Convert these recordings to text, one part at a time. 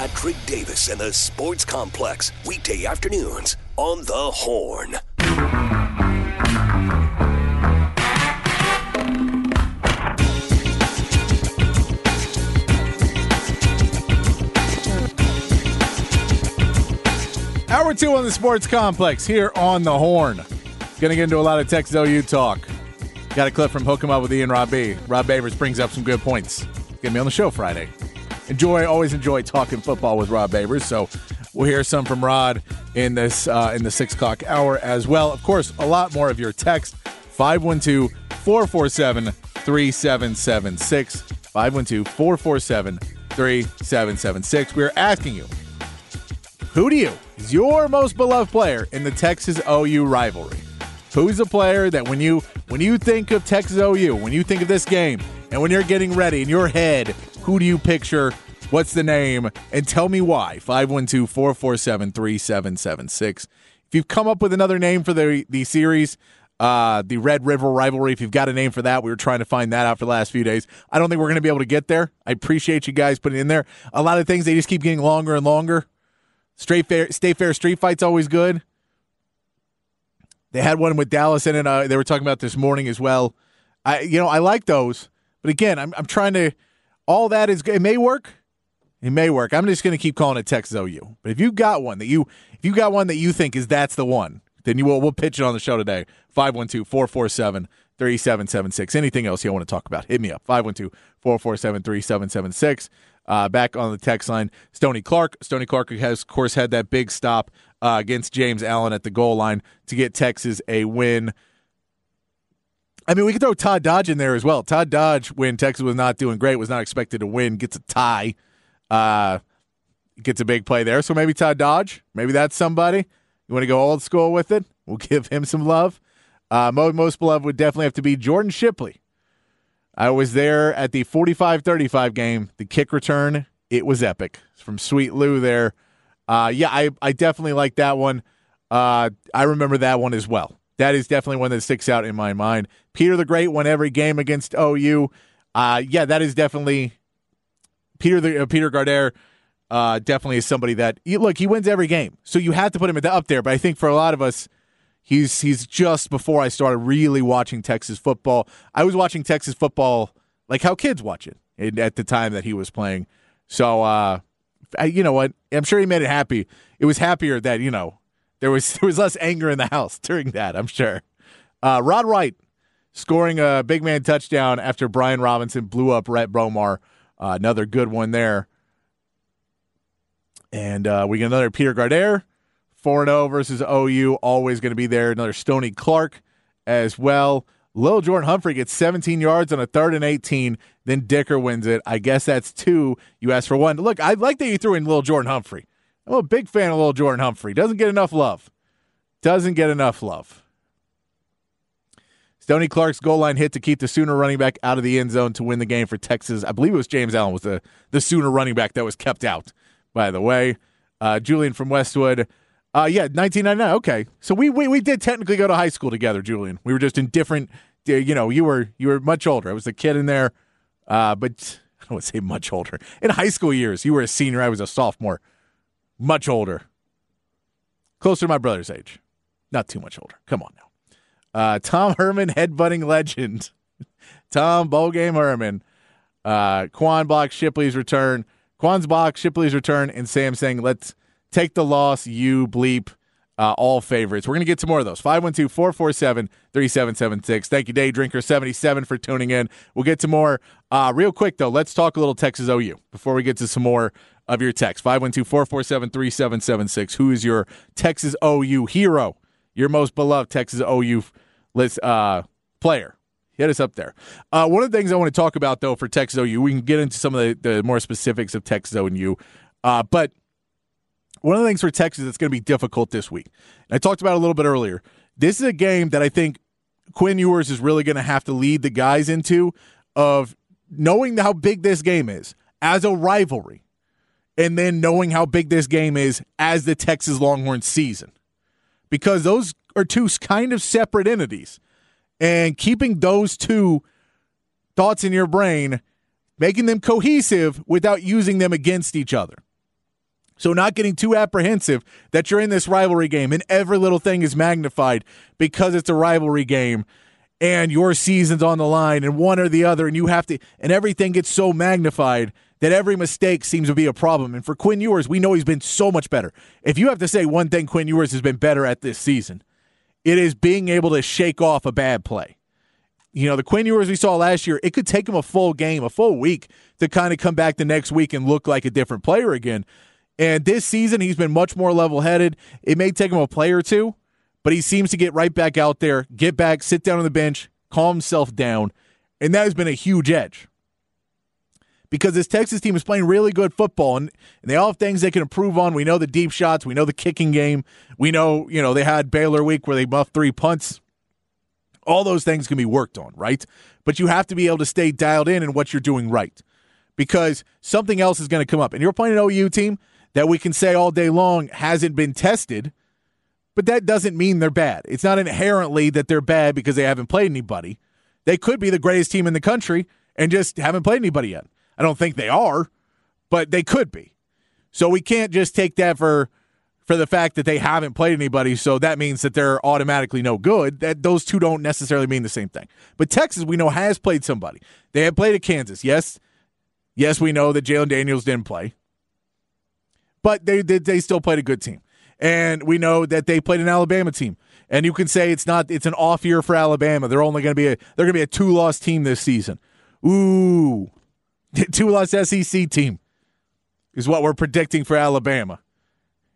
Patrick Davis and the Sports Complex, weekday afternoons on The Horn. Hour two on the Sports Complex here on the Horn. Going to get into a lot of Texas OU talk. Got a clip from Hook 'em Up with Ian Rob. Rob Babers brings up some good points. Get me on the show Friday. Enjoy, always enjoy talking football with Rob Babers. So we'll hear some from Rod in this uh, in the six o'clock hour as well. Of course, a lot more of your text 512 447 3776. 512 447 3776. We're asking you who do you is your most beloved player in the Texas OU rivalry? Who's a player that when you when you think of Texas OU, when you think of this game, and when you're getting ready in your head, who do you picture? What's the name? And tell me why. 512 447 3776. If you've come up with another name for the, the series, uh, the Red River rivalry, if you've got a name for that, we were trying to find that out for the last few days. I don't think we're going to be able to get there. I appreciate you guys putting in there. A lot of things, they just keep getting longer and longer. Straight fair, stay fair street fight's always good. They had one with Dallas in it. Uh, they were talking about this morning as well. I, you know, I like those, but again, I'm, I'm trying to. All that is, it may work. It may work. I'm just going to keep calling it Texas OU. But if you got one that you, if you got one that you think is that's the one, then you will. We'll pitch it on the show today. 512-447 3776. Anything else you want to talk about? Hit me up. 512 447 3776. Uh, back on the text line, Stony Clark. Stony Clark has, of course, had that big stop uh, against James Allen at the goal line to get Texas a win. I mean, we could throw Todd Dodge in there as well. Todd Dodge, when Texas was not doing great, was not expected to win, gets a tie, uh, gets a big play there. So maybe Todd Dodge, maybe that's somebody. You want to go old school with it? We'll give him some love. Uh, most beloved would definitely have to be Jordan Shipley. I was there at the 45 35 game, the kick return. It was epic. It's from Sweet Lou there. Uh, yeah, I, I definitely like that one. Uh, I remember that one as well. That is definitely one that sticks out in my mind. Peter the Great won every game against OU. Uh, yeah, that is definitely Peter the uh, Peter Gardere. Uh, definitely is somebody that look he wins every game, so you have to put him up there. But I think for a lot of us, he's he's just before I started really watching Texas football. I was watching Texas football like how kids watch it at the time that he was playing. So uh, I, you know what? I'm sure he made it happy. It was happier that you know there was there was less anger in the house during that. I'm sure. Uh, Rod Wright scoring a big man touchdown after Brian Robison blew up Rhett Bomar. Uh, another good one there. And uh, we get another Peter Gardere, 4 0 versus OU, always going to be there. Another Stony Clark as well. Lil Jordan Humphrey gets 17 yards on a third and 18. Then Dicker wins it. I guess that's two. You asked for one. Look, I like that you threw in Lil Jordan Humphrey. I'm a big fan of little Jordan Humphrey. Doesn't get enough love. Doesn't get enough love. Stony Clark's goal line hit to keep the Sooner running back out of the end zone to win the game for Texas. I believe it was James Allen was the, the Sooner running back that was kept out, by the way. Uh, Julian from Westwood. Uh, yeah, 1999. Okay, so we, we we did technically go to high school together, Julian. We were just in different. You know, you were you were much older. I was a kid in there, uh, but I don't want to say much older. In high school years, you were a senior. I was a sophomore. Much older, closer to my brother's age. Not too much older. Come on now. Uh, Tom Herman, headbutting legend. Tom Ballgame Herman. Uh, Quan Block Shipley's return. Quan's Block Shipley's return, and Sam saying, let's take the loss, you bleep. Uh, all favorites. We're going to get to more of those. 512 447 3776. Thank you, Day Drinker 77, for tuning in. We'll get to more. Uh, real quick, though, let's talk a little Texas OU before we get to some more of your text. 512 447 3776. Who is your Texas OU hero? Your most beloved Texas OU uh, player? Hit us up there. Uh, one of the things I want to talk about, though, for Texas OU, we can get into some of the, the more specifics of Texas OU. Uh, but one of the things for Texas that's going to be difficult this week, I talked about a little bit earlier. This is a game that I think Quinn Ewers is really going to have to lead the guys into of knowing how big this game is as a rivalry, and then knowing how big this game is as the Texas Longhorns season, because those are two kind of separate entities, and keeping those two thoughts in your brain, making them cohesive without using them against each other. So, not getting too apprehensive that you're in this rivalry game and every little thing is magnified because it's a rivalry game and your season's on the line and one or the other, and you have to, and everything gets so magnified that every mistake seems to be a problem. And for Quinn Ewers, we know he's been so much better. If you have to say one thing Quinn Ewers has been better at this season, it is being able to shake off a bad play. You know, the Quinn Ewers we saw last year, it could take him a full game, a full week to kind of come back the next week and look like a different player again. And this season, he's been much more level headed. It may take him a play or two, but he seems to get right back out there, get back, sit down on the bench, calm himself down. And that has been a huge edge because this Texas team is playing really good football and, and, they all have things they can improve on. We know the deep shots, we know the kicking game, we know, you know, they had Baylor week where they buffed three punts. All those things can be worked on, right? But you have to be able to stay dialed in in what you're doing right. Because something else is going to come up. And you're playing an OU team that we can say all day long hasn't been tested, but that doesn't mean they're bad. It's not inherently that they're bad because they haven't played anybody. They could be the greatest team in the country and just haven't played anybody yet. I don't think they are, but they could be. So we can't just take that for for the fact that they haven't played anybody, so that means that they're automatically no good. That those two don't necessarily mean the same thing. But Texas, we know, has played somebody. They have played at Kansas. Yes, yes, we know that Jalon Daniels didn't play, but they, they they still played a good team, and we know that they played an Alabama team. And you can say it's not it's an off year for Alabama. They're only going to be a they're going to be a two loss team this season. Ooh, two loss SEC team is what we're predicting for Alabama.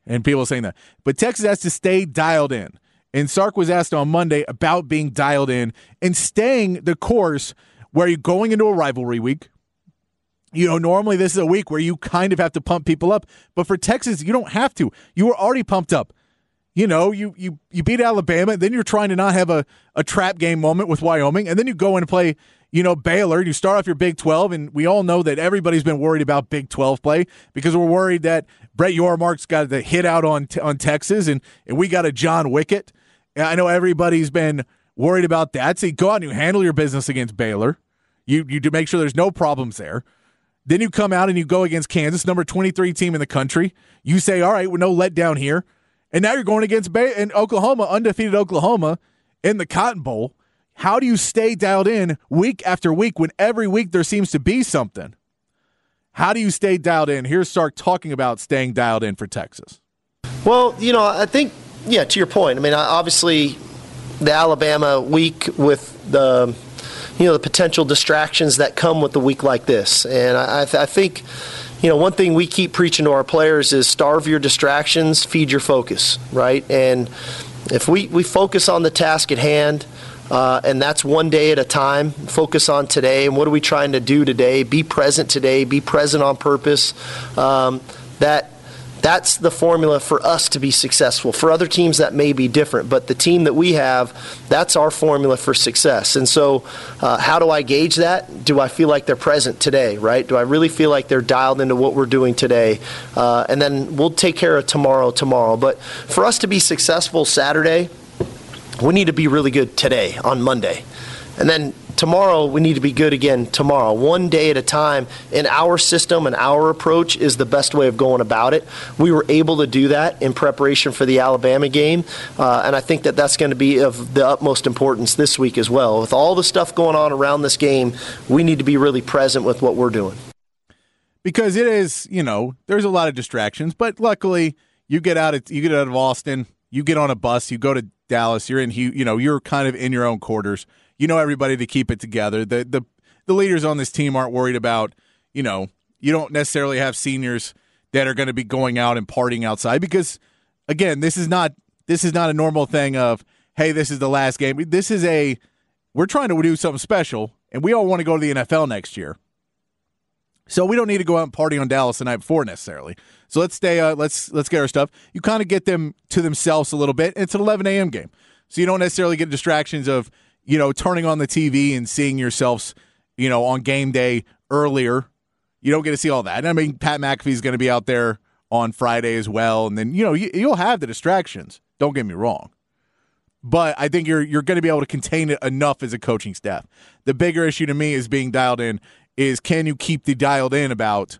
And people saying that. But Texas has to stay dialed in. And Sark was asked on Monday about being dialed in and staying the course where you're going into a rivalry week. You know, normally this is a week where you kind of have to pump people up, but for Texas, you don't have to. You were already pumped up. You know, you you you beat Alabama, then you're trying to not have a, a trap game moment with Wyoming, and then you go and play you know, Baylor, you start off your Big 12, and we all know that everybody's been worried about Big 12 play because we're worried that Brett Yormark's got the hit out on on Texas, and, and we got a John Wickett. I know everybody's been worried about that. So you go out and you handle your business against Baylor. You you do make sure there's no problems there. Then you come out and you go against Kansas, number 23 team in the country. You say, all right, we're no letdown here. And now you're going against Bay- in Oklahoma, undefeated Oklahoma in the Cotton Bowl. How do you stay dialed in week after week when every week there seems to be something? How do you stay dialed in? Here's Sark talking about staying dialed in for Texas. Well, you know, I think, yeah, to your point, I mean, obviously the Alabama week with the, you know, the potential distractions that come with a week like this. And I, I think, you know, one thing we keep preaching to our players is starve your distractions, feed your focus, right? And if we, we focus on the task at hand, uh, and that's one day at a time. Focus on today and what are we trying to do today? Be present today. Be present on purpose. Um, that that's the formula for us to be successful. For other teams, that may be different, but the team that we have, that's our formula for success. And so, uh, how do I gauge that? Do I feel like they're present today, right? Do I really feel like they're dialed into what we're doing today? Uh, and then we'll take care of tomorrow, tomorrow. But for us to be successful Saturday, we need to be really good today on Monday. And then tomorrow we need to be good again tomorrow one day at a time in our system and our approach is the best way of going about it we were able to do that in preparation for the alabama game uh, and i think that that's going to be of the utmost importance this week as well with all the stuff going on around this game we need to be really present with what we're doing because it is you know there's a lot of distractions but luckily you get out of, you get out of austin you get on a bus you go to Dallas. You're in, you know, you're kind of in your own quarters. You know everybody to keep it together. The the the leaders on this team aren't worried about, you know, you don't necessarily have seniors that are going to be going out and partying outside because, again, this is not this is not a normal thing of hey, this is the last game. This is a we're trying to do something special, and we all want to go to the NFL next year. So we don't need to go out and party on Dallas the night before necessarily. So let's stay. Uh, let's let's get our stuff. You kind of get them to themselves a little bit. It's an 11 a.m. game, so you don't necessarily get distractions of you know turning on the TV and seeing yourselves you know on game day earlier. You don't get to see all that. And I mean, Pat McAfee's going to be out there on Friday as well, and then you know you, you'll have the distractions. Don't get me wrong but I think you're you're going to be able to contain it enough as a coaching staff. The bigger issue to me is being dialed in is can you keep the dialed in about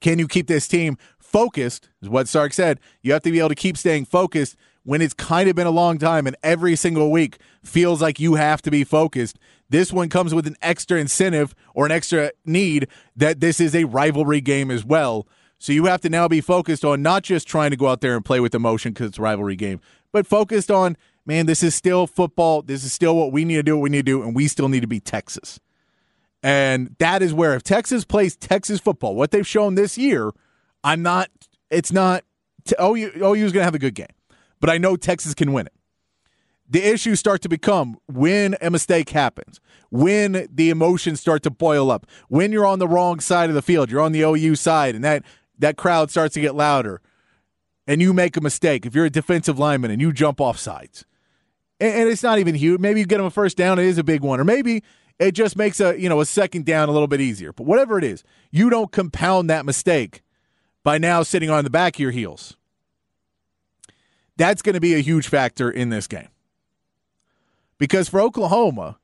can you keep this team focused? Is what Sark said. You have to be able to keep staying focused when it's kind of been a long time and every single week feels like you have to be focused. This one comes with an extra incentive or an extra need that this is a rivalry game as well. So you have to now be focused on not just trying to go out there and play with emotion because it's a rivalry game, but focused on, man, this is still football. This is still what we need to do, what we need to do, and we still need to be Texas. And that is where if Texas plays Texas football, what they've shown this year, I'm not, it's not, OU, OU is going to have a good game but I know Texas can win it. The issues start to become when a mistake happens, when the emotions start to boil up, when you're on the wrong side of the field, you're on the OU side, and that, that crowd starts to get louder, and you make a mistake. If you're a defensive lineman and you jump off sides, and, and it's not even huge, maybe you get them a first down, it is a big one, or maybe it just makes a you know a second down a little bit easier. But whatever it is, you don't compound that mistake by now sitting on the back of your heels. That's going to be a huge factor in this game. Because for Oklahoma,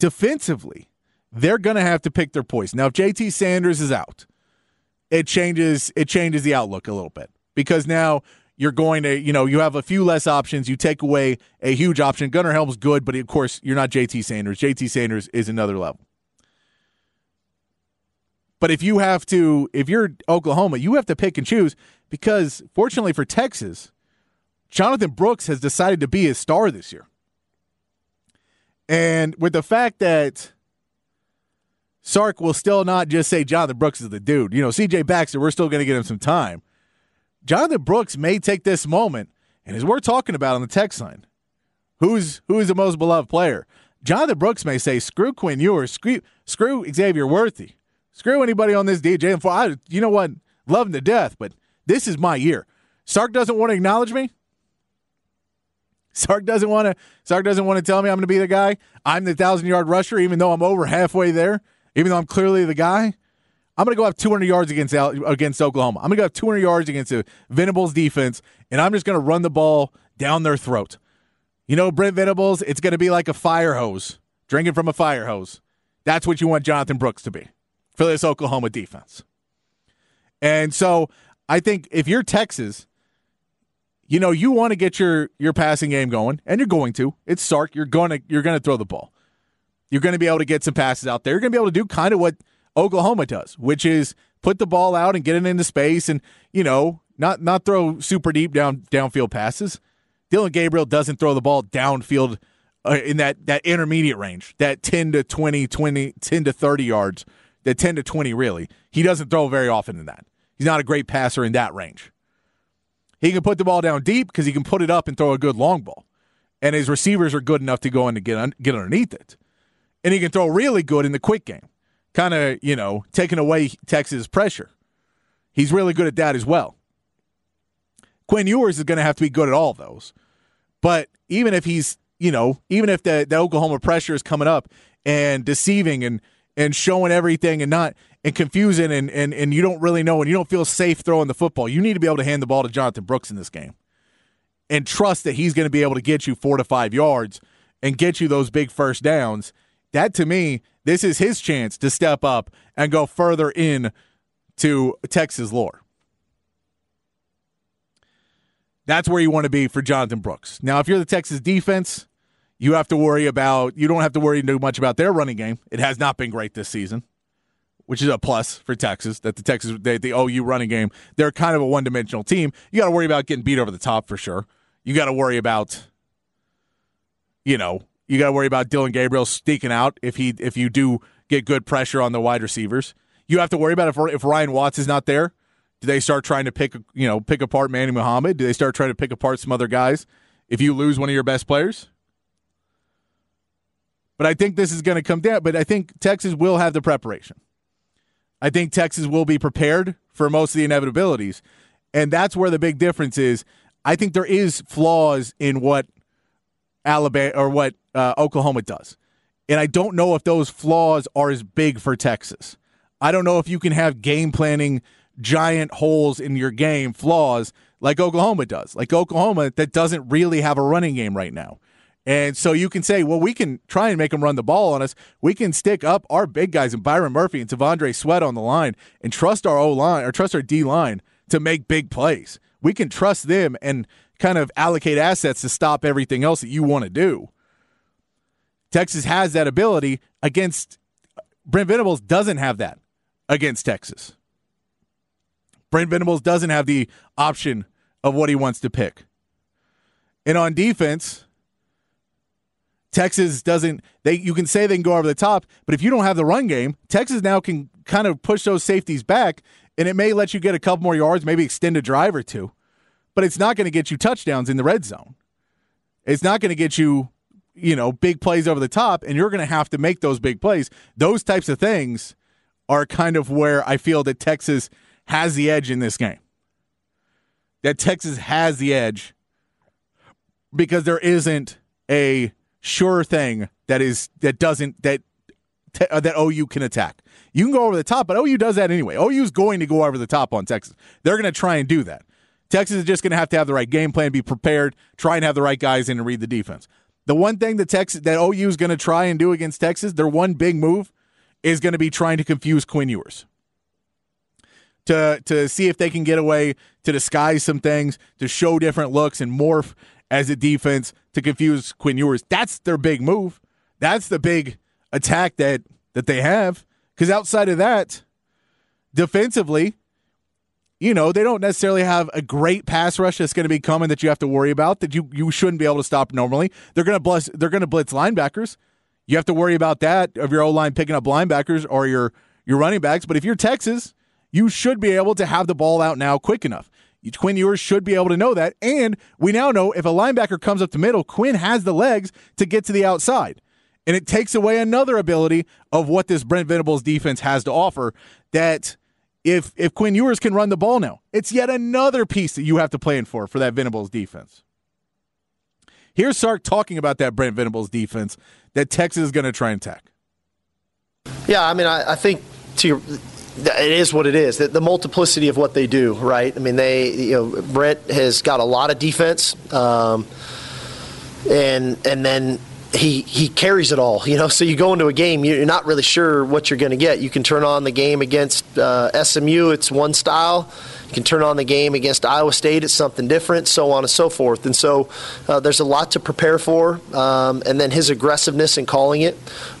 defensively, they're going to have to pick their poison. Now, if JT Sanders is out, it changes it changes the outlook a little bit because now you're going to, you know, you have a few less options. You take away a huge option. Gunnar Helm's good, but of course, you're not JT Sanders. JT Sanders is another level. But if you have to, if you're Oklahoma, you have to pick and choose because fortunately for Texas, Jonathan Brooks has decided to be his star this year. And with the fact that Sark will still not just say Jonathan Brooks is the dude, you know, CJ Baxter, we're still going to get him some time. Jonathan Brooks may take this moment, and as we're talking about on the text line, who's who's the most beloved player? Jonathan Brooks may say, "Screw Quinn Ewers, screw, screw Xavier Worthy, screw anybody on this DJ." I, you know what, love him to death, but this is my year. Sark doesn't want to acknowledge me. Sark doesn't want to. Sark doesn't want to tell me I'm going to be the guy. I'm the thousand yard rusher, even though I'm over halfway there. Even though I'm clearly the guy. I'm going to go have 200 yards against against Oklahoma. I'm going to go have 200 yards against the Venables defense, and I'm just going to run the ball down their throat. You know, Brent Venables, it's going to be like a fire hose, drinking from a fire hose. That's what you want Jonathan Brooks to be for this Oklahoma defense. And so I think if you're Texas, you know, you want to get your your passing game going, and you're going to. It's Sark. You're to you're to throw the ball. You're going to be able to get some passes out there. You're going to be able to do kind of what Oklahoma does, which is put the ball out and get it into space, and you know, not not throw super deep down downfield passes. Dillon Gabriel doesn't throw the ball downfield uh, in that that intermediate range, that 10 to 20, 20, 10 to 30 yards, that 10 to 20 really. He doesn't throw very often in that. He's not a great passer in that range. He can put the ball down deep because he can put it up and throw a good long ball. And his receivers are good enough to go in to get, un- get underneath it. And he can throw really good in the quick game, kind of, you know, taking away Texas' pressure. He's really good at that as well. Quinn Ewers is going to have to be good at all those. But even if he's, you know, even if the, the Oklahoma pressure is coming up and deceiving and and showing everything and not and confusing and, and, and you don't really know and you don't feel safe throwing the football, you need to be able to hand the ball to Jonathan Brooks in this game and trust that he's going to be able to get you four to five yards and get you those big first downs. That to me, this is his chance to step up and go further in to Texas lore. That's where you want to be for Jonathan Brooks. Now, if you're the Texas defense, you have to worry about you don't have to worry too much about their running game. It has not been great this season which is a plus for Texas. That the Texas, the, the OU running game, they're kind of a one dimensional team. You got to worry about getting beat over the top for sure. You got to worry about, you know, you got to worry about Dillon Gabriel sneaking out if he if you do get good pressure on the wide receivers. You have to worry about if if Ryan Watts is not there. Do they start trying to pick you know pick apart Manny Muhammad? Do they start trying to pick apart some other guys? If you lose one of your best players, but I think this is going to come down. But I think Texas will have the preparation. I think Texas will be prepared for most of the inevitabilities. And that's where the big difference is. I think there is flaws in what Alabama or what uh, Oklahoma does. And I don't know if those flaws are as big for Texas. I don't know if you can have game planning giant holes in your game, flaws like Oklahoma does. Like Oklahoma that doesn't really have a running game right now. And so you can say, well, we can try and make them run the ball on us. We can stick up our big guys and Byron Murphy and T'Vondre Sweat on the line and trust our O line or trust our D line to make big plays. We can trust them and kind of allocate assets to stop everything else that you want to do. Texas has that ability against Brent Venables doesn't have that against Texas. Brent Venables doesn't have the option of what he wants to pick. And on defense, Texas doesn't they you can say they can go over the top, but if you don't have the run game, Texas now can kind of push those safeties back and it may let you get a couple more yards, maybe extend a drive or two. But it's not going to get you touchdowns in the red zone. It's not going to get you, you know, big plays over the top and you're going to have to make those big plays. Those types of things are kind of where I feel that Texas has the edge in this game. That Texas has the edge because there isn't a sure thing that is that doesn't that uh, that OU can attack. You can go over the top, but OU does that anyway. OU is going to go over the top on Texas. They're going to try and do that. Texas is just going to have to have the right game plan, be prepared, try and have the right guys in and read the defense. The one thing that Texas that OU is going to try and do against Texas, their one big move is going to be trying to confuse Quinn Ewers. To to see if they can get away to disguise some things, to show different looks and morph as a defense to confuse Quinn Ewers. That's their big move. That's the big attack that that they have. Because outside of that, defensively, you know, they don't necessarily have a great pass rush that's going to be coming that you have to worry about that you you shouldn't be able to stop normally. They're going to blitz they're going to blitz linebackers. You have to worry about that of your O line picking up linebackers or your your running backs. But if you're Texas, you should be able to have the ball out now quick enough. Quinn Ewers should be able to know that. And we now know if a linebacker comes up the middle, Quinn has the legs to get to the outside. And it takes away another ability of what this Brent Venables defense has to offer that if if Quinn Ewers can run the ball now, it's yet another piece that you have to plan for for that Venables defense. Here's Sark talking about that Brent Venables defense that Texas is going to try and attack. Yeah, I mean, I, I think to your it is what it is. The, the, multiplicity of what they do, right? I mean, they, you know, Brent has got a lot of defense, um, and and then he he carries it all. You know, so you go into a game, you're not really sure what you're going to get. You can turn on the game against uh, SMU, it's one style. You can turn on the game against Iowa State, it's something different, so on and so forth. And so uh, there's a lot to prepare for. Um, and then his aggressiveness in calling it.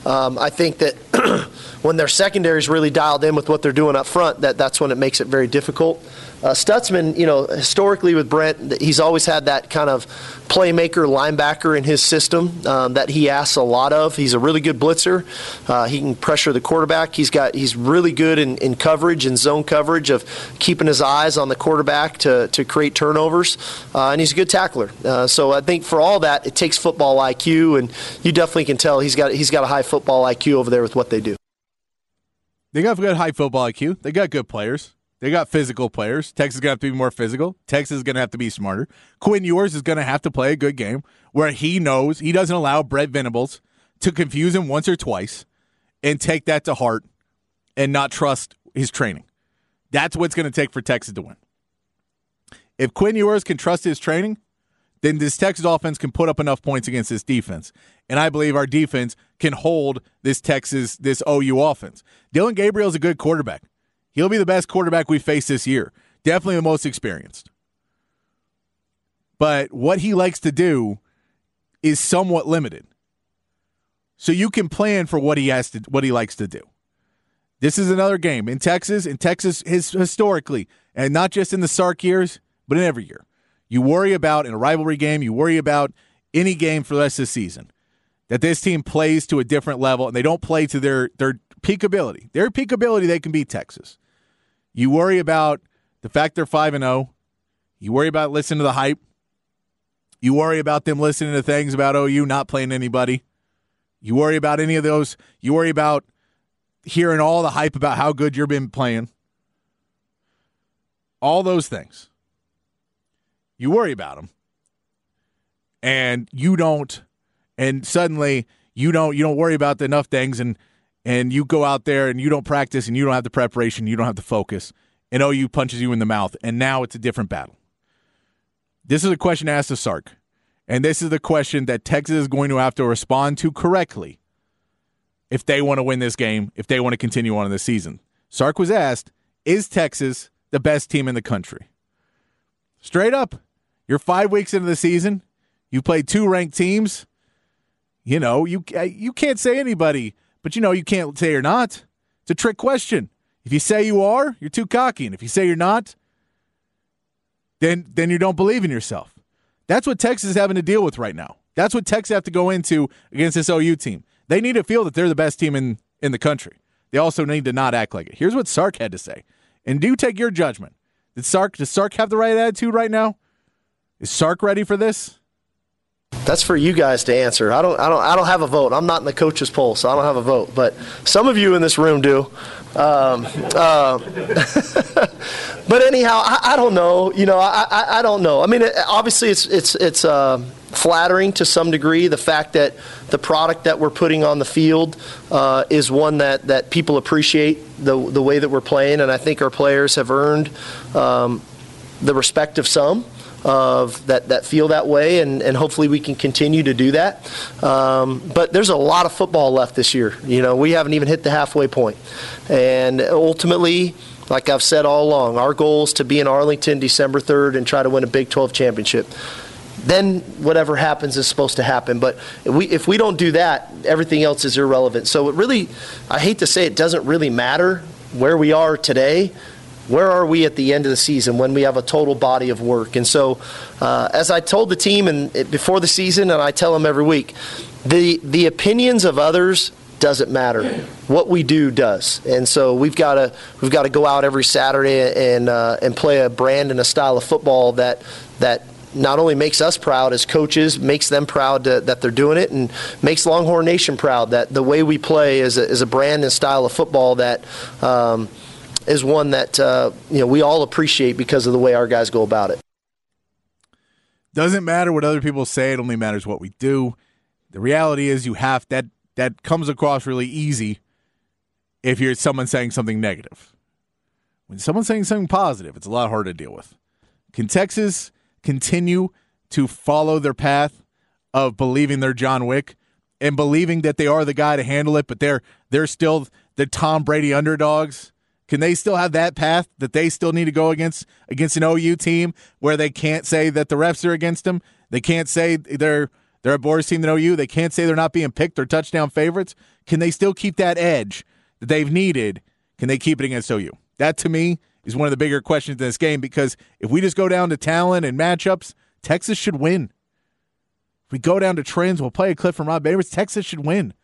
Um, I think that. when their secondary is really dialed in with what they're doing up front, that, that's when it makes it very difficult. Uh, Stutsman, you know, historically with Brent, he's always had that kind of playmaker linebacker in his system um, that he asks a lot of. He's a really good blitzer. Uh, he can pressure the quarterback. He's got he's really good in, in coverage and zone coverage of keeping his eyes on the quarterback to, to create turnovers. Uh, and he's a good tackler. Uh, so I think for all that, it takes football IQ, and you definitely can tell he's got he's got a high football IQ over there with what they do. They got good high football IQ. They got good players. They got physical players. Texas is going to have to be more physical. Texas is going to have to be smarter. Quinn Ewers is going to have to play a good game where he knows he doesn't allow Brett Venables to confuse him once or twice and take that to heart and not trust his training. That's what's going to take for Texas to win. If Quinn Ewers can trust his training, then this Texas offense can put up enough points against this defense. And I believe our defense can hold this Texas, this OU offense. Dillon Gabriel is a good quarterback. He'll be the best quarterback we face this year. Definitely the most experienced. But what he likes to do is somewhat limited. So you can plan for what he has to what he likes to do. This is another game in Texas, in Texas his, historically, and not just in the Sark years, but in every year. You worry about in a rivalry game, you worry about any game for the rest of the season that this team plays to a different level and they don't play to their their peak ability. Their peak ability, they can beat Texas. You worry about the fact they're 5 and 0. You worry about listening to the hype. You worry about them listening to things about oh, OU not playing anybody. You worry about any of those. You worry about hearing all the hype about how good you've been playing. All those things. You worry about them. And you don't and suddenly you don't you don't worry about enough things and and you go out there and you don't practice and you don't have the preparation, you don't have the focus, and OU punches you in the mouth, and now it's a different battle. This is a question asked of Sark, And this is the question that Texas is going to have to respond to correctly if they want to win this game, if they want to continue on in the season. Sark was asked, Is Texas the best team in the country? Straight up, you're five weeks into the season. You played two ranked teams. You know, you uh, you can't say anybody, but you know you can't say you're not. It's a trick question. If you say you are, you're too cocky, and if you say you're not, then then you don't believe in yourself. That's what Texas is having to deal with right now. That's what Texas have to go into against this OU team. They need to feel that they're the best team in in the country. They also need to not act like it. Here's what Sark had to say, and do take your judgment. Did Sark does Sark have the right attitude right now? Is Sark ready for this? That's for you guys to answer. I don't, I don't, I don't have a vote. I'm not in the coach's poll, so I don't have a vote. But some of you in this room do. Um, uh, but anyhow, I, I, don't know. You know, I, I, I don't know. I mean, it, obviously, it's it's it's uh, flattering to some degree. The fact that the product that we're putting on the field uh, is one that that people appreciate the the way that we're playing, and I think our players have earned um, the respect of some of that, that feel that way, and, and hopefully we can continue to do that. Um, but there's a lot of football left this year. You know, we haven't even hit the halfway point. And ultimately, like I've said all along, our goal is to be in Arlington December 3rd and try to win a Big 12 championship. Then whatever happens is supposed to happen. But if we, if we don't do that, everything else is irrelevant. So it really, I hate to say it doesn't really matter where we are today where are we at the end of the season when we have a total body of work? And so, uh, as I told the team and before the season, and I tell them every week, the the opinions of others doesn't matter. What we do does, and so we've got to we've got to go out every Saturday and uh, and play a brand and a style of football that that not only makes us proud as coaches, makes them proud to, that they're doing it, and makes Longhorn Nation proud that the way we play is a, is a brand and style of football that. Um, is one that uh, you know we all appreciate because of the way our guys go about it. Doesn't matter what other people say; it only matters what we do. The reality is, you have that that comes across really easy if you're someone saying something negative. When someone's saying something positive, it's a lot harder to deal with. Can Texas continue to follow their path of believing they're John Wick and believing that they are the guy to handle it, but they're they're still the Tom Brady underdogs? Can they still have that path that they still need to go against against an OU team where they can't say that the refs are against them? They can't say they're they're a Boris team than OU. They can't say they're not being picked or touchdown favorites. Can they still keep that edge that they've needed? Can they keep it against OU? That to me is one of the bigger questions in this game because if we just go down to talent and matchups, Texas should win. If we go down to trends, we'll play a clip from Rob Babers. Texas should win.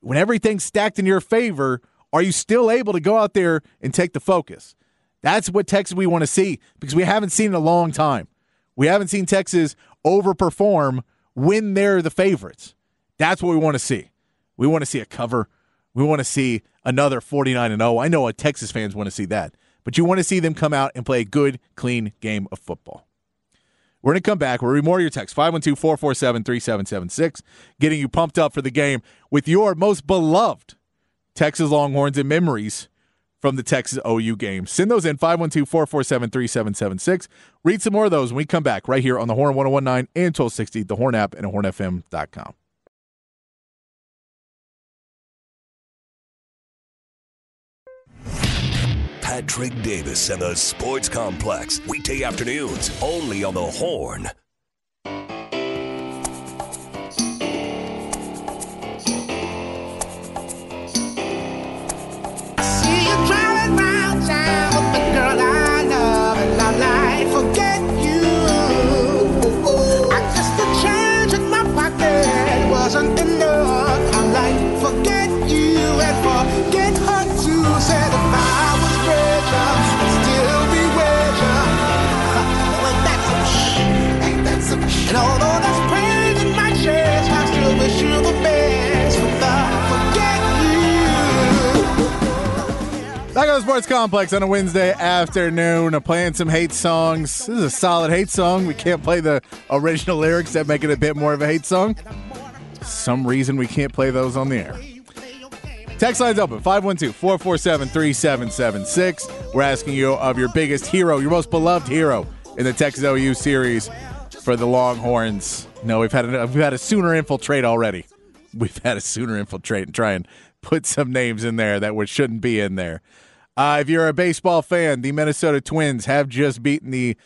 When everything's stacked in your favor, are you still able to go out there and take the focus? That's what Texas we want to see because we haven't seen in a long time. We haven't seen Texas overperform when they're the favorites. That's what we want to see. We want to see a cover. We want to see another 49 and 0. I know Texas fans want to see that. But you want to see them come out and play a good, clean game of football. We're going to come back. We'll read more of your text 512 447 3776, getting you pumped up for the game with your most beloved Texas Longhorns and memories from the Texas OU game. Send those in 512 447 3776. Read some more of those when we come back right here on the Horn 1019 and 1260, the Horn app, and hornfm.com. Patrick Davis and the Sports Complex, weekday afternoons, only on the Horn. Sports Complex on a Wednesday afternoon, uh, playing some hate songs. This is a solid hate song. We can't play the original lyrics that make it a bit more of a hate song. Some reason we can't play those on the air. Text lines open 512 447 3776. We're asking you of your biggest hero, your most beloved hero in the Texas OU series. for the Longhorns. No, we've had a, we've had a Sooner infiltrate already. We've had a Sooner infiltrate and try and put some names in there that shouldn't be in there. Uh, if you're a baseball fan, the Minnesota Twins have just beaten the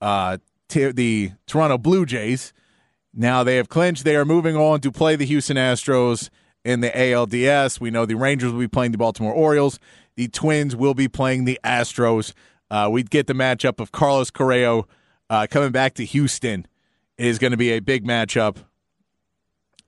uh, t- the Toronto Blue Jays. Now they have clinched. They are moving on to play the Houston Astros in the ALDS. We know the Rangers will be playing the Baltimore Orioles. The Twins will be playing the Astros. Uh, we get the matchup of Carlos Correa uh, coming back to Houston. It is going to be a big matchup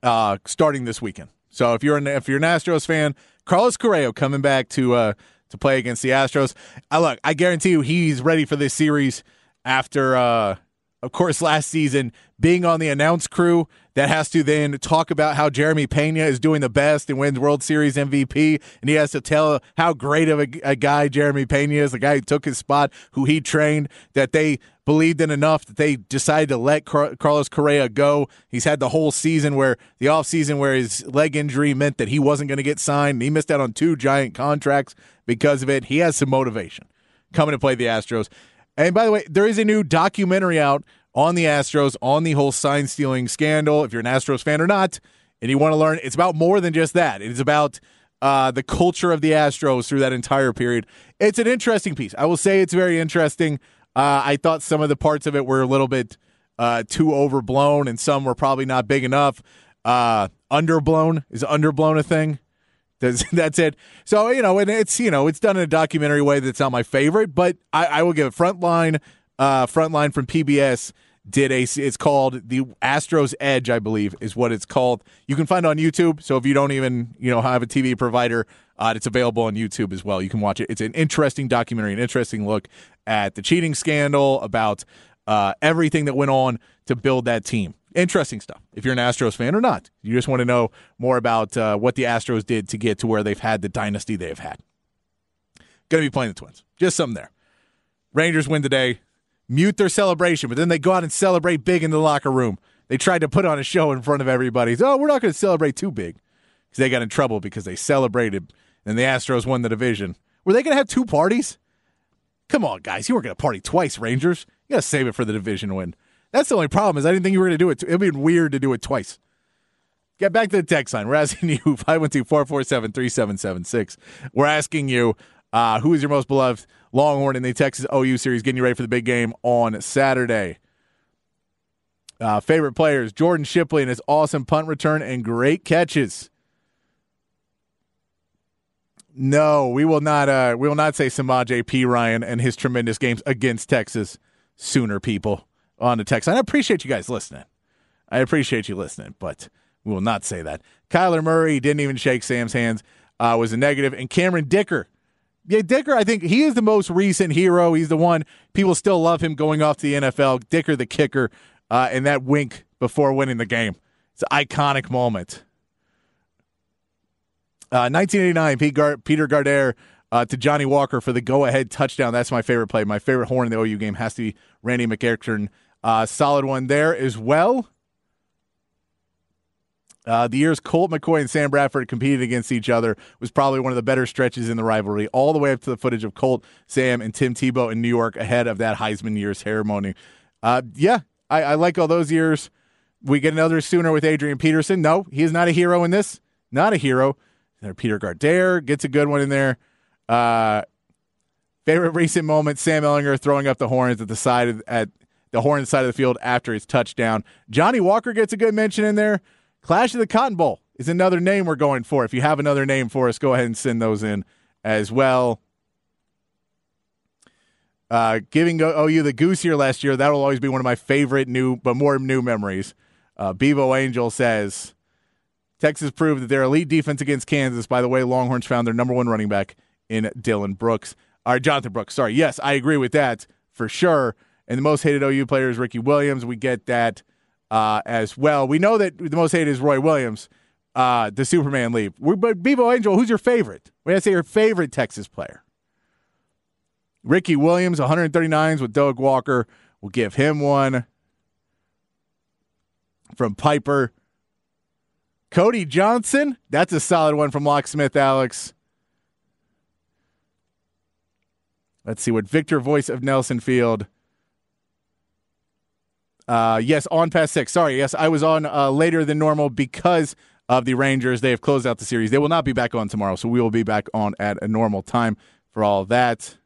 uh, starting this weekend. So if you're an if you're an Astros fan, Carlos Correa coming back to uh, to play against the Astros. I look, I guarantee you, he's ready for this series after, uh, of course, last season being on the announce crew that has to then talk about how Jeremy Pena is doing the best and wins World Series MVP, and he has to tell how great of a, a guy Jeremy Pena is, the guy who took his spot, who he trained, that they believed in enough that they decided to let Car- Carlos Correa go. He's had the whole season where the offseason where his leg injury meant that he wasn't going to get signed, he missed out on two giant contracts because of it. He has some motivation coming to play the Astros. And by the way, there is a new documentary out on the Astros on the whole sign stealing scandal. If you're an Astros fan or not, and you want to learn, it's about more than just that. It is about uh, the culture of the Astros through that entire period. It's an interesting piece. I will say it's very interesting. Uh, I thought some of the parts of it were a little bit uh, too overblown, and some were probably not big enough. Uh, underblown is underblown a thing. That's, that's it. So you know, and it's you know, it's done in a documentary way that's not my favorite, but I, I will give it Frontline. Uh, Frontline from PBS did a. It's called the Astros Edge, I believe, is what it's called. You can find it on YouTube. So if you don't even you know have a TV provider, uh, it's available on YouTube as well. You can watch it. It's an interesting documentary, an interesting look at the cheating scandal, about uh, everything that went on to build that team. Interesting stuff. If you're an Astros fan or not, you just want to know more about uh, what the Astros did to get to where they've had the dynasty they've had. Going to be playing the Twins. Just something there. Rangers win today. Mute their celebration, but then they go out and celebrate big in the locker room. They tried to put on a show in front of everybody. Oh, we're not going to celebrate too big because they got in trouble because they celebrated and the Astros won the division. Were they going to have two parties? Come on, guys. You weren't going to party twice, Rangers. You got to save it for the division win. That's the only problem is I didn't think you were going to do it. It'd be weird to do it twice. Get back to the text line. We're asking you 512-447-3776. We're asking you uh, who is your most beloved Longhorn in the Texas OU series, getting you ready for the big game on Saturday. Uh, favorite players: Jordan Shipley and his awesome punt return and great catches. No, we will not. Uh, we will not say Samaje Perine and his tremendous games against Texas Sooner people on the text. I appreciate you guys listening. I appreciate you listening, but we will not say that. Kyler Murray didn't even shake Sam's hands. Uh, was a negative, and Cameron Dicker. Yeah, Dicker. I think he is the most recent hero. He's the one people still love him going off to the NFL. Dicker, the kicker, uh, and that wink before winning the game. It's an iconic moment. Uh, 1989, Pete Gar- Peter Gardere uh, to Johnny Walker for the go-ahead touchdown. That's my favorite play. My favorite horn in the OU game has to be Randy McEachern. Uh, solid one there as well. Uh, the years Colt McCoy and Sam Bradford competed against each other was probably one of the better stretches in the rivalry, all the way up to the footage of Colt, Sam, and Tim Tebow in New York ahead of that Heisman year's ceremony. Uh, yeah, I, I like all those years. We get another sooner with Adrian Peterson. No, he is not a hero in this. Not a hero. Peter Gardere gets a good one in there. Uh, favorite recent moment: Sam Ehlinger throwing up the horns at the side of, at the horn side of the field after his touchdown. Johnny Walker gets a good mention in there. Clash of the Cotton Bowl is another name we're going for. If you have another name for us, go ahead and send those in as well. Uh, giving OU the goose here last year, that will always be one of my favorite new, but more new memories. Uh, Bevo Angel says Texas proved that their elite defense against Kansas. By the way, Longhorns found their number one running back in Dylan Brooks. Or Jonathan Brooks. Sorry. Yes, I agree with that for sure. And the most hated OU player is Ricky Williams. We get that uh, as well. We know that the most hated is Roy Williams, uh, the Superman. We're, but Bevo Angel, who's your favorite? We to say your favorite Texas player. Ricky Williams, 139s with Doak Walker. We'll give him one. From Piper. Cody Johnson, that's a solid one from Locksmith Alex. Let's see what Victor Voice of Nelson Field. Uh, yes, on past six. Sorry, yes, I was on uh, later than normal because of the Rangers. They have closed out the series. They will not be back on tomorrow, so we will be back on at a normal time for all that.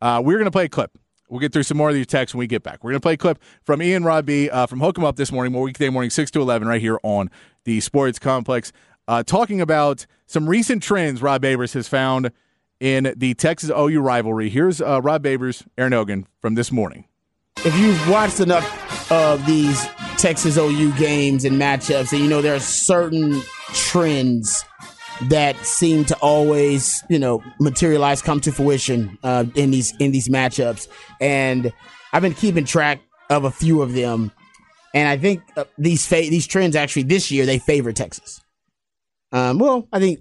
Uh, we're going to play a clip. We'll get through some more of these texts when we get back. We're going to play a clip from Ian Robbie uh, from Hook 'em Up this morning, more weekday morning, 6 to 11, right here on the Sports Complex, uh, talking about some recent trends Rod Babers has found in the Texas OU rivalry. Here's uh, Rod Babers, Aaron Hogan from this morning. If you've watched enough of these Texas OU games and matchups, and you know there are certain trends that seem to always, you know, materialize, come to fruition uh, in these in these matchups. And I've been keeping track of a few of them, and I think uh, these fa- these trends actually this year they favor Texas. Um, well, I think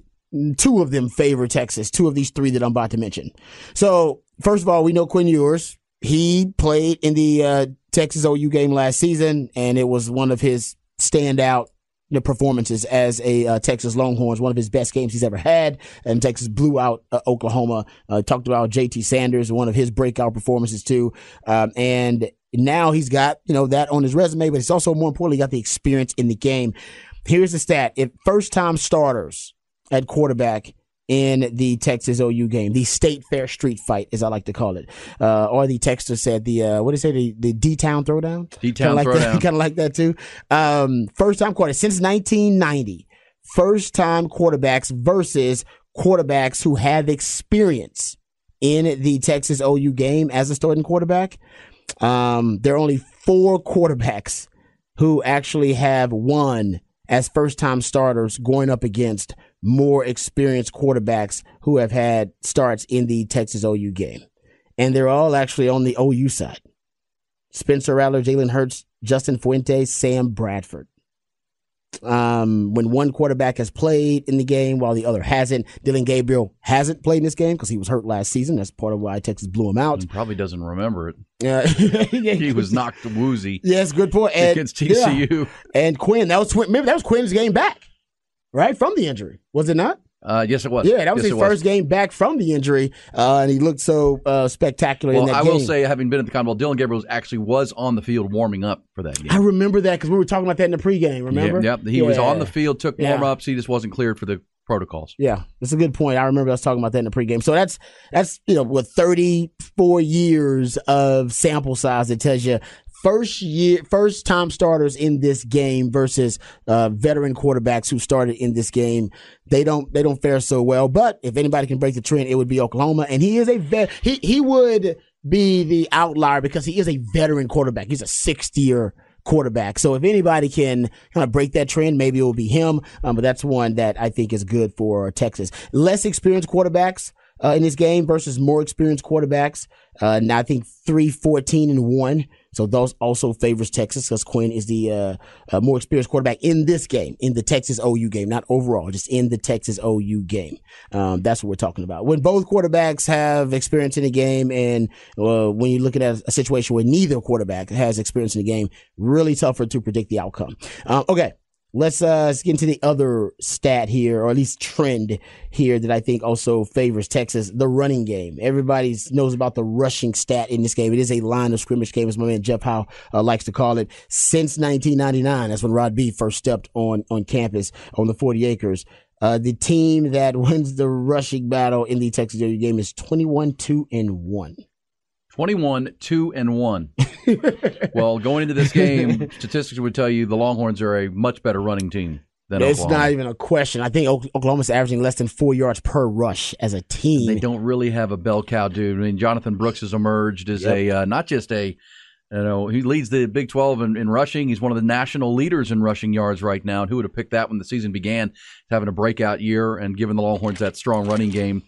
two of them favor Texas. Two of these three that I'm about to mention. So first of all, we know Quinn Ewers. He played in the uh, Texas OU game last season, and it was one of his standout performances as a uh, Texas Longhorns, one of his best games he's ever had. And Texas blew out uh, Oklahoma. Uh, talked about JT Sanders, one of his breakout performances too. Um, and now he's got, you know, that on his resume, but he's also more importantly got the experience in the game. Here's the stat. If first time starters at quarterback in the Texas OU game, the State Fair Street Fight, as I like to call it, uh, or the texter said the uh, what did he say? The the D Town Throwdown, D Town like Throwdown, kind of like that too. Um, first time quarter since 1990, first time quarterbacks versus quarterbacks who have experience in the Texas OU game as a starting quarterback. Um, there are only four quarterbacks who actually have won as first time starters going up against more experienced quarterbacks who have had starts in the Texas OU game. And they're all actually on the OU side. Spencer Rattler, Jalen Hurts, Justin Fuentes, Sam Bradford. Um, when one quarterback has played in the game while the other hasn't, Dillon Gabriel hasn't played in this game because he was hurt last season. That's part of why Texas blew him out. He probably doesn't remember it. Uh, he was knocked woozy. Yes, good point. And, against TCU. Yeah. And Quinn, that was remember that was Quinn's game back, right from the injury, was it not? Uh, yes, it was. Yeah, that was yes, his first was. game back from the injury, uh, and he looked so uh, spectacular well, in that I game. will say, having been at the Cotton Dillon Gabriel actually was on the field warming up for that game. I remember that because we were talking about that in the pregame. Remember? Yeah, yep. He yeah. was on the field, took Yeah. warm ups. He just wasn't cleared for the protocols. Yeah, that's a good point. I remember us talking about that in the pregame. So that's that's you know with 34 years of sample size, it tells you first year, first time starters in this game versus uh, veteran quarterbacks who started in this game. They don't they don't fare so well. But if anybody can break the trend, it would be Oklahoma, and he is a vet. He he would be the outlier because he is a veteran quarterback. He's a sixth year quarterback. So if anybody can kind of break that trend, maybe it will be him. Um, but that's one that I think is good for Texas. Less experienced quarterbacks. Uh, in this game versus more experienced quarterbacks. Uh, now I think three fourteen and one. So those also favors Texas because Quinn is the uh, uh, more experienced quarterback in this game, in the Texas OU game, not overall, just in the Texas OU game. Um, that's what we're talking about. When both quarterbacks have experience in the game, and uh, when you're looking at a situation where neither quarterback has experience in the game, really tougher to predict the outcome. Um, okay. Let's, uh, let's get into the other stat here, or at least trend here that I think also favors Texas, the running game. Everybody knows about the rushing stat in this game. It is a line of scrimmage game, as my man Jeff Howe uh, likes to call it. Since 1999, that's when Rod B first stepped on, on campus on the 40 acres. Uh, the team that wins the rushing battle in the Texas game is 21 2 and 1. 21, 2, and 1. well, going into this game, statistics would tell you the Longhorns are a much better running team than Oklahoma. It's Oklahoma. not even a question. I think Oklahoma's averaging less than four yards per rush as a team. They don't really have a bell cow dude. I mean, Jonathan Brooks has emerged as a uh, not just a you know he leads the Big Twelve in, in rushing. He's one of the national leaders in rushing yards right now. And who would have picked that when the season began? Having a breakout year and giving the Longhorns that strong running game.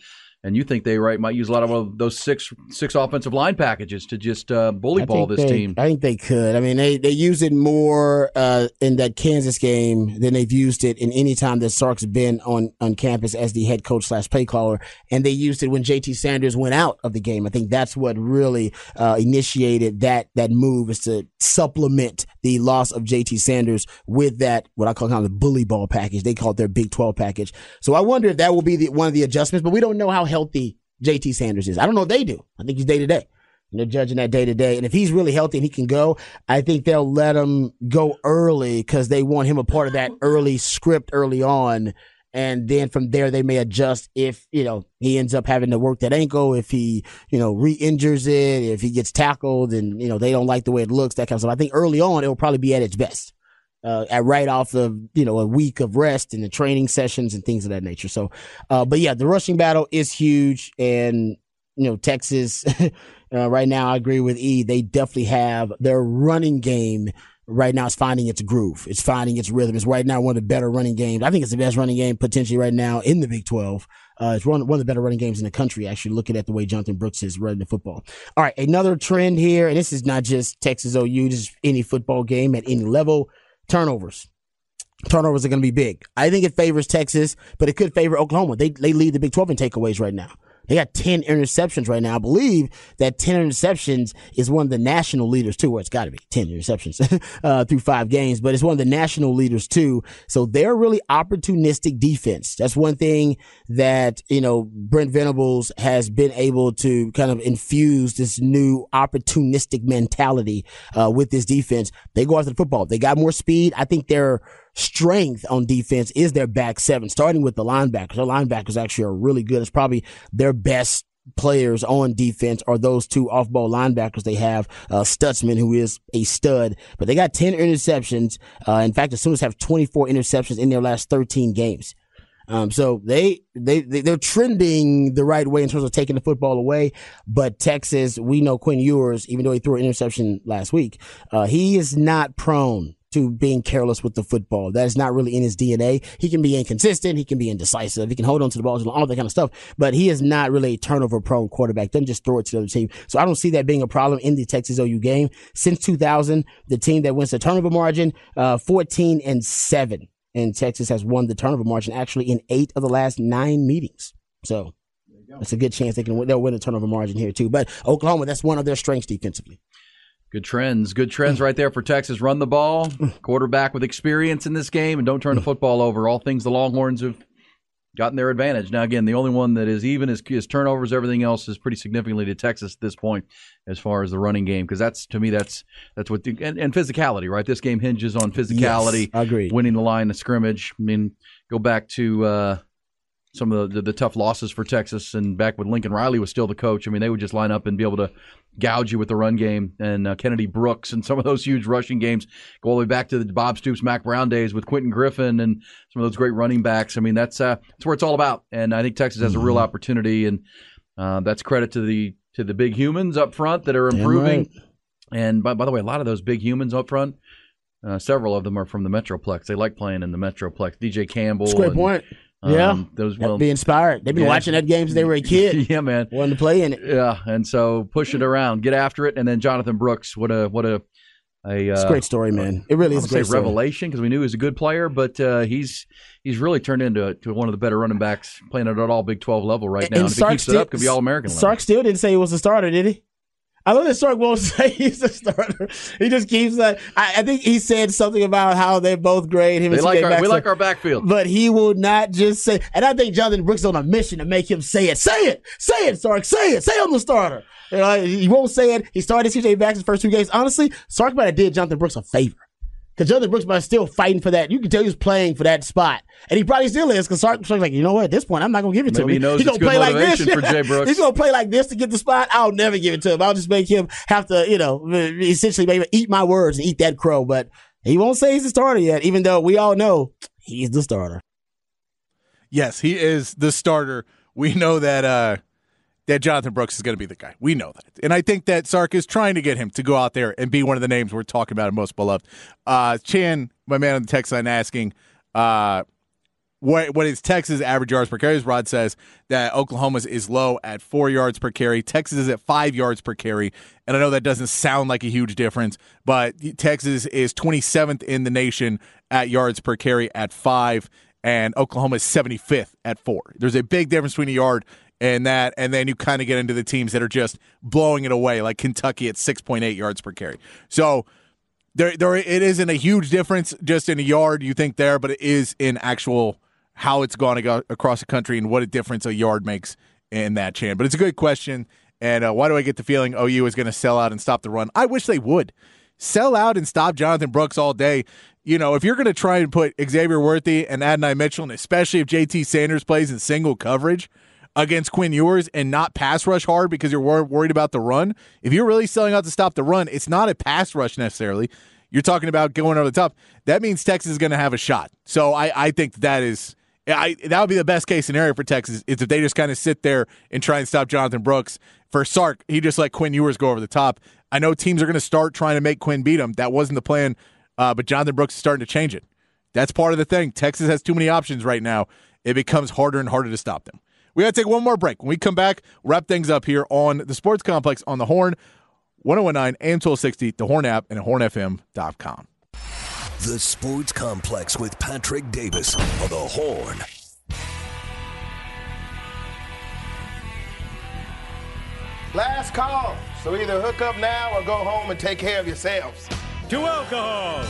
And you think they right might use a lot of those six six offensive line packages to just uh, bully I ball this they- team. I think they could. I mean, they, they used it more uh, in that Kansas game than they've used it in any time that Sark's been on, on campus as the head coach slash play caller. And they used it when JT Sanders went out of the game. I think that's what really uh, initiated that that move is to supplement the loss of JT Sanders with that what I call kind of the bully ball package. They call it their Big 12 package. So I wonder if that will be the, one of the adjustments, but we don't know how healthy JT Sanders is. I don't know if they do. I think he's day to day. they're judging that day to day. And if he's really healthy and he can go, I think they'll let him go early because they want him a part of that early script early on. And then from there, they may adjust if, you know, he ends up having to work that ankle, if he, you know, re injures it, if he gets tackled and, you know, they don't like the way it looks, that kind of stuff. I think early on, it will probably be at its best. Uh, at right off of you know a week of rest and the training sessions and things of that nature. So, uh, but yeah, the rushing battle is huge, and you know Texas uh, right now. I agree with E. They definitely have their running game right now. Is finding its groove. It's finding its rhythm. It's right now one of the better running games. I think it's the best running game potentially right now in the Big Twelve. Uh, it's one, one of the better running games in the country, actually, looking at the way Jonathan Brooks is running the football. All right, another trend here, and this is not just Texas OU, this is any football game at any level turnovers. Turnovers are going to be big. I think it favors Texas, but it could favor Oklahoma. They they lead the Big 12 in takeaways right now. They got 10 interceptions right now. I believe that 10 interceptions is one of the national leaders too, where it's got to be 10 interceptions uh, through five games, but it's one of the national leaders too. So they're really opportunistic defense. That's one thing that, you know, Brent Venables has been able to kind of infuse this new opportunistic mentality uh, with this defense. They go after the football. They got more speed. I think they're strength on defense is their back seven, starting with the linebackers. Their linebackers actually are really good. It's probably their best players on defense are those two off ball linebackers they have, uh, Stutsman, who is a stud, but they got 10 interceptions. Uh, in fact, the Sooners have 24 interceptions in their last 13 games. Um, so they, they, they, are trending the right way in terms of taking the football away. But Texas, we know Quinn Ewers, even though he threw an interception last week, uh, he is not prone to being careless with the football. That is not really in his DNA. He can be inconsistent. He can be indecisive. He can hold on to the ball, all that kind of stuff. But he is not really a turnover prone quarterback. Doesn't just throw it to the other team. So I don't see that being a problem in the Texas OU game. Since 2000, the team that wins the turnover margin, uh, 14 and 7. And Texas has won the turnover margin actually in eight of the last nine meetings. So it's a good chance they can win, they'll win the turnover margin here too. But Oklahoma, that's one of their strengths defensively. Good trends. Good trends right there for Texas. Run the ball, quarterback with experience in this game, and don't turn the football over. All things the Longhorns have gotten their advantage. Now, again, the only one that is even is, is turnovers. Everything else is pretty significantly to Texas at this point, as far as the running game, because that's to me that's that's what the, and, and, physicality, right? This game hinges on physicality. Yes, I agree. Winning the line of scrimmage. I mean, go back to. Uh, some of the, the, the, tough losses for Texas, and back when Lincoln Riley was still the coach, I mean, they would just line up and be able to gouge you with the run game. And uh, Kennedy Brooks and some of those huge rushing games go all the way back to the Bob Stoops, Mack Brown days with Quentin Griffin and some of those great running backs. I mean, that's uh, that's where it's all about. And I think Texas has a real mm-hmm. opportunity, and uh, that's credit to the to the big humans up front that are improving. Right. And by, by the way, a lot of those big humans up front. Uh, several of them are from the Metroplex. They like playing in the Metroplex. DJ Campbell. That's great and, point. Yeah, um, those will be inspired. They've been yeah. watching that game since they were a kid. yeah, man, wanting to play in it. Yeah, and so push it around, get after it, and then Jonathan Brooks. What a what a a, it's a great story, man. It really is a great revelation because we knew he was a good player, but uh, he's he's really turned into to one of the better running backs playing at all Big Twelve level right now. And, and if Sark he keeps still, it up, could be All American. Sark still didn't say he was a starter, did he? I love that Sark won't say he's a starter. He just keeps that. I, I, think he said something about how they're both great. Him they and like our, we like our backfield, but he will not just say. And I think Jonathan Brooks is on a mission to make him say it. Say it. Say it, Sark. Say it. Say I'm the starter. You know, he won't say it. He started CJ Baxter's first two games. Honestly, Sark might have did Jonathan Brooks a favor. Because Jonathan Brooks was still fighting for that. You can tell he was playing for that spot. And he probably still is because Sark's like, you know what, at this point, I'm not going to give it to him. He knows He's going to play like this. For Jay Brooks. He's going to play like this to get the spot. I'll never give it to him. I'll just make him have to, you know, essentially maybe eat my words and eat that crow. But he won't say he's the starter yet, even though we all know he's the starter. Yes, he is the starter. We know that uh, that Jonathan Brooks is going to be the guy. We know that. And I think that Sark is trying to get him to go out there and be one of the names we're talking about and most beloved. Uh, Chan, my man on the text line, asking uh, what, what is Texas' average yards per carry? Rod says that Oklahoma's is low at four yards per carry. Texas is at five yards per carry. And I know that doesn't sound like a huge difference, but Texas is 27th in the nation at yards per carry at five and Oklahoma is 75th at four. There's a big difference between a yard and that, and then you kind of get into the teams that are just blowing it away, like Kentucky at 6.8 yards per carry. So there, there, it isn't a huge difference just in a yard you think there, but it is in actual how it's gone across the country and what a difference a yard makes in that chain. But it's a good question, And uh, why do I get the feeling OU is going to sell out and stop the run? I wish they would sell out and stop Jonathan Brooks all day. You know, if you're going to try and put Xavier Worthy and Adonai Mitchell, and especially if JT Sanders plays in single coverage against Quinn Ewers and not pass rush hard because you're wor- worried about the run, if you're really selling out to stop the run, it's not a pass rush necessarily. You're talking about going over the top. That means Texas is going to have a shot. So I, I think that is. I, that would be the best case scenario for Texas is if they just kind of sit there and try and stop Jonathan Brooks. For Sark, he just let Quinn Ewers go over the top. I know teams are going to start trying to make Quinn beat him. That wasn't the plan, uh, but Jonathan Brooks is starting to change it. That's part of the thing. Texas has too many options right now. It becomes harder and harder to stop them. We got to take one more break. When we come back, wrap things up here on the Sports Complex on the Horn, 1019 AM 1260, the Horn app, and hornfm.com. The Sports Complex with Patrick Davis on the Horn. Last call. So either hook up now or go home and take care of yourselves. To alcohol,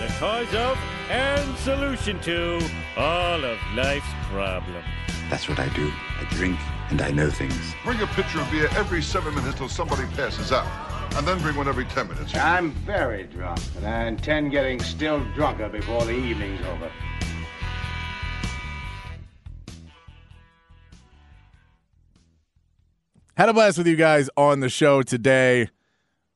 the cause of and solution to all of life's problems. That's what I do. I drink and I know things. Bring a pitcher of beer every seven minutes till somebody passes out. And then bring one every ten minutes. I'm very drunk, and I intend getting still drunker before the evening's over. Had a blast with you guys on the show today.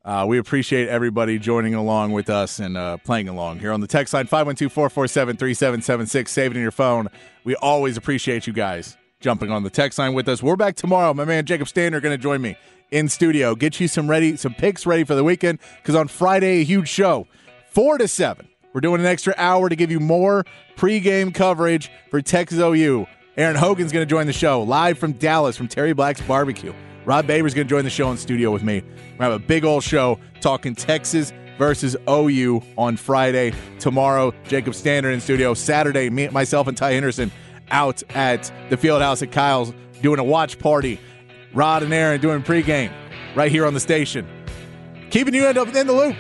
Uh, we appreciate everybody joining along with us and uh, playing along here on the text line 512 447 3776. Save it in your phone. We always appreciate you guys jumping on the text line with us. We're back tomorrow. My man Jacob Stander going to join me in studio. Get you some ready, some picks ready for the weekend because on Friday, a huge show, 4 to 7. We're doing an extra hour to give you more pregame coverage for Texas OU. Aaron Hogan's going to join the show live from Dallas from Terry Black's Barbecue. Rod Babers going to join the show in studio with me. We're going to have a big old show talking Texas versus OU on Friday. Tomorrow, Jacob Stander in studio. Saturday, me, myself, and Ty Henderson out at the field house at Kyle's doing a watch party. Rod and Aaron doing pregame right here on the station. Keeping you up in the loop.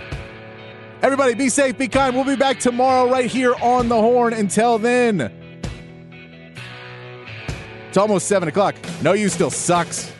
Everybody, be safe, be kind. We'll be back tomorrow right here on the horn. Until then, it's almost 7 o'clock. No, you still sucks.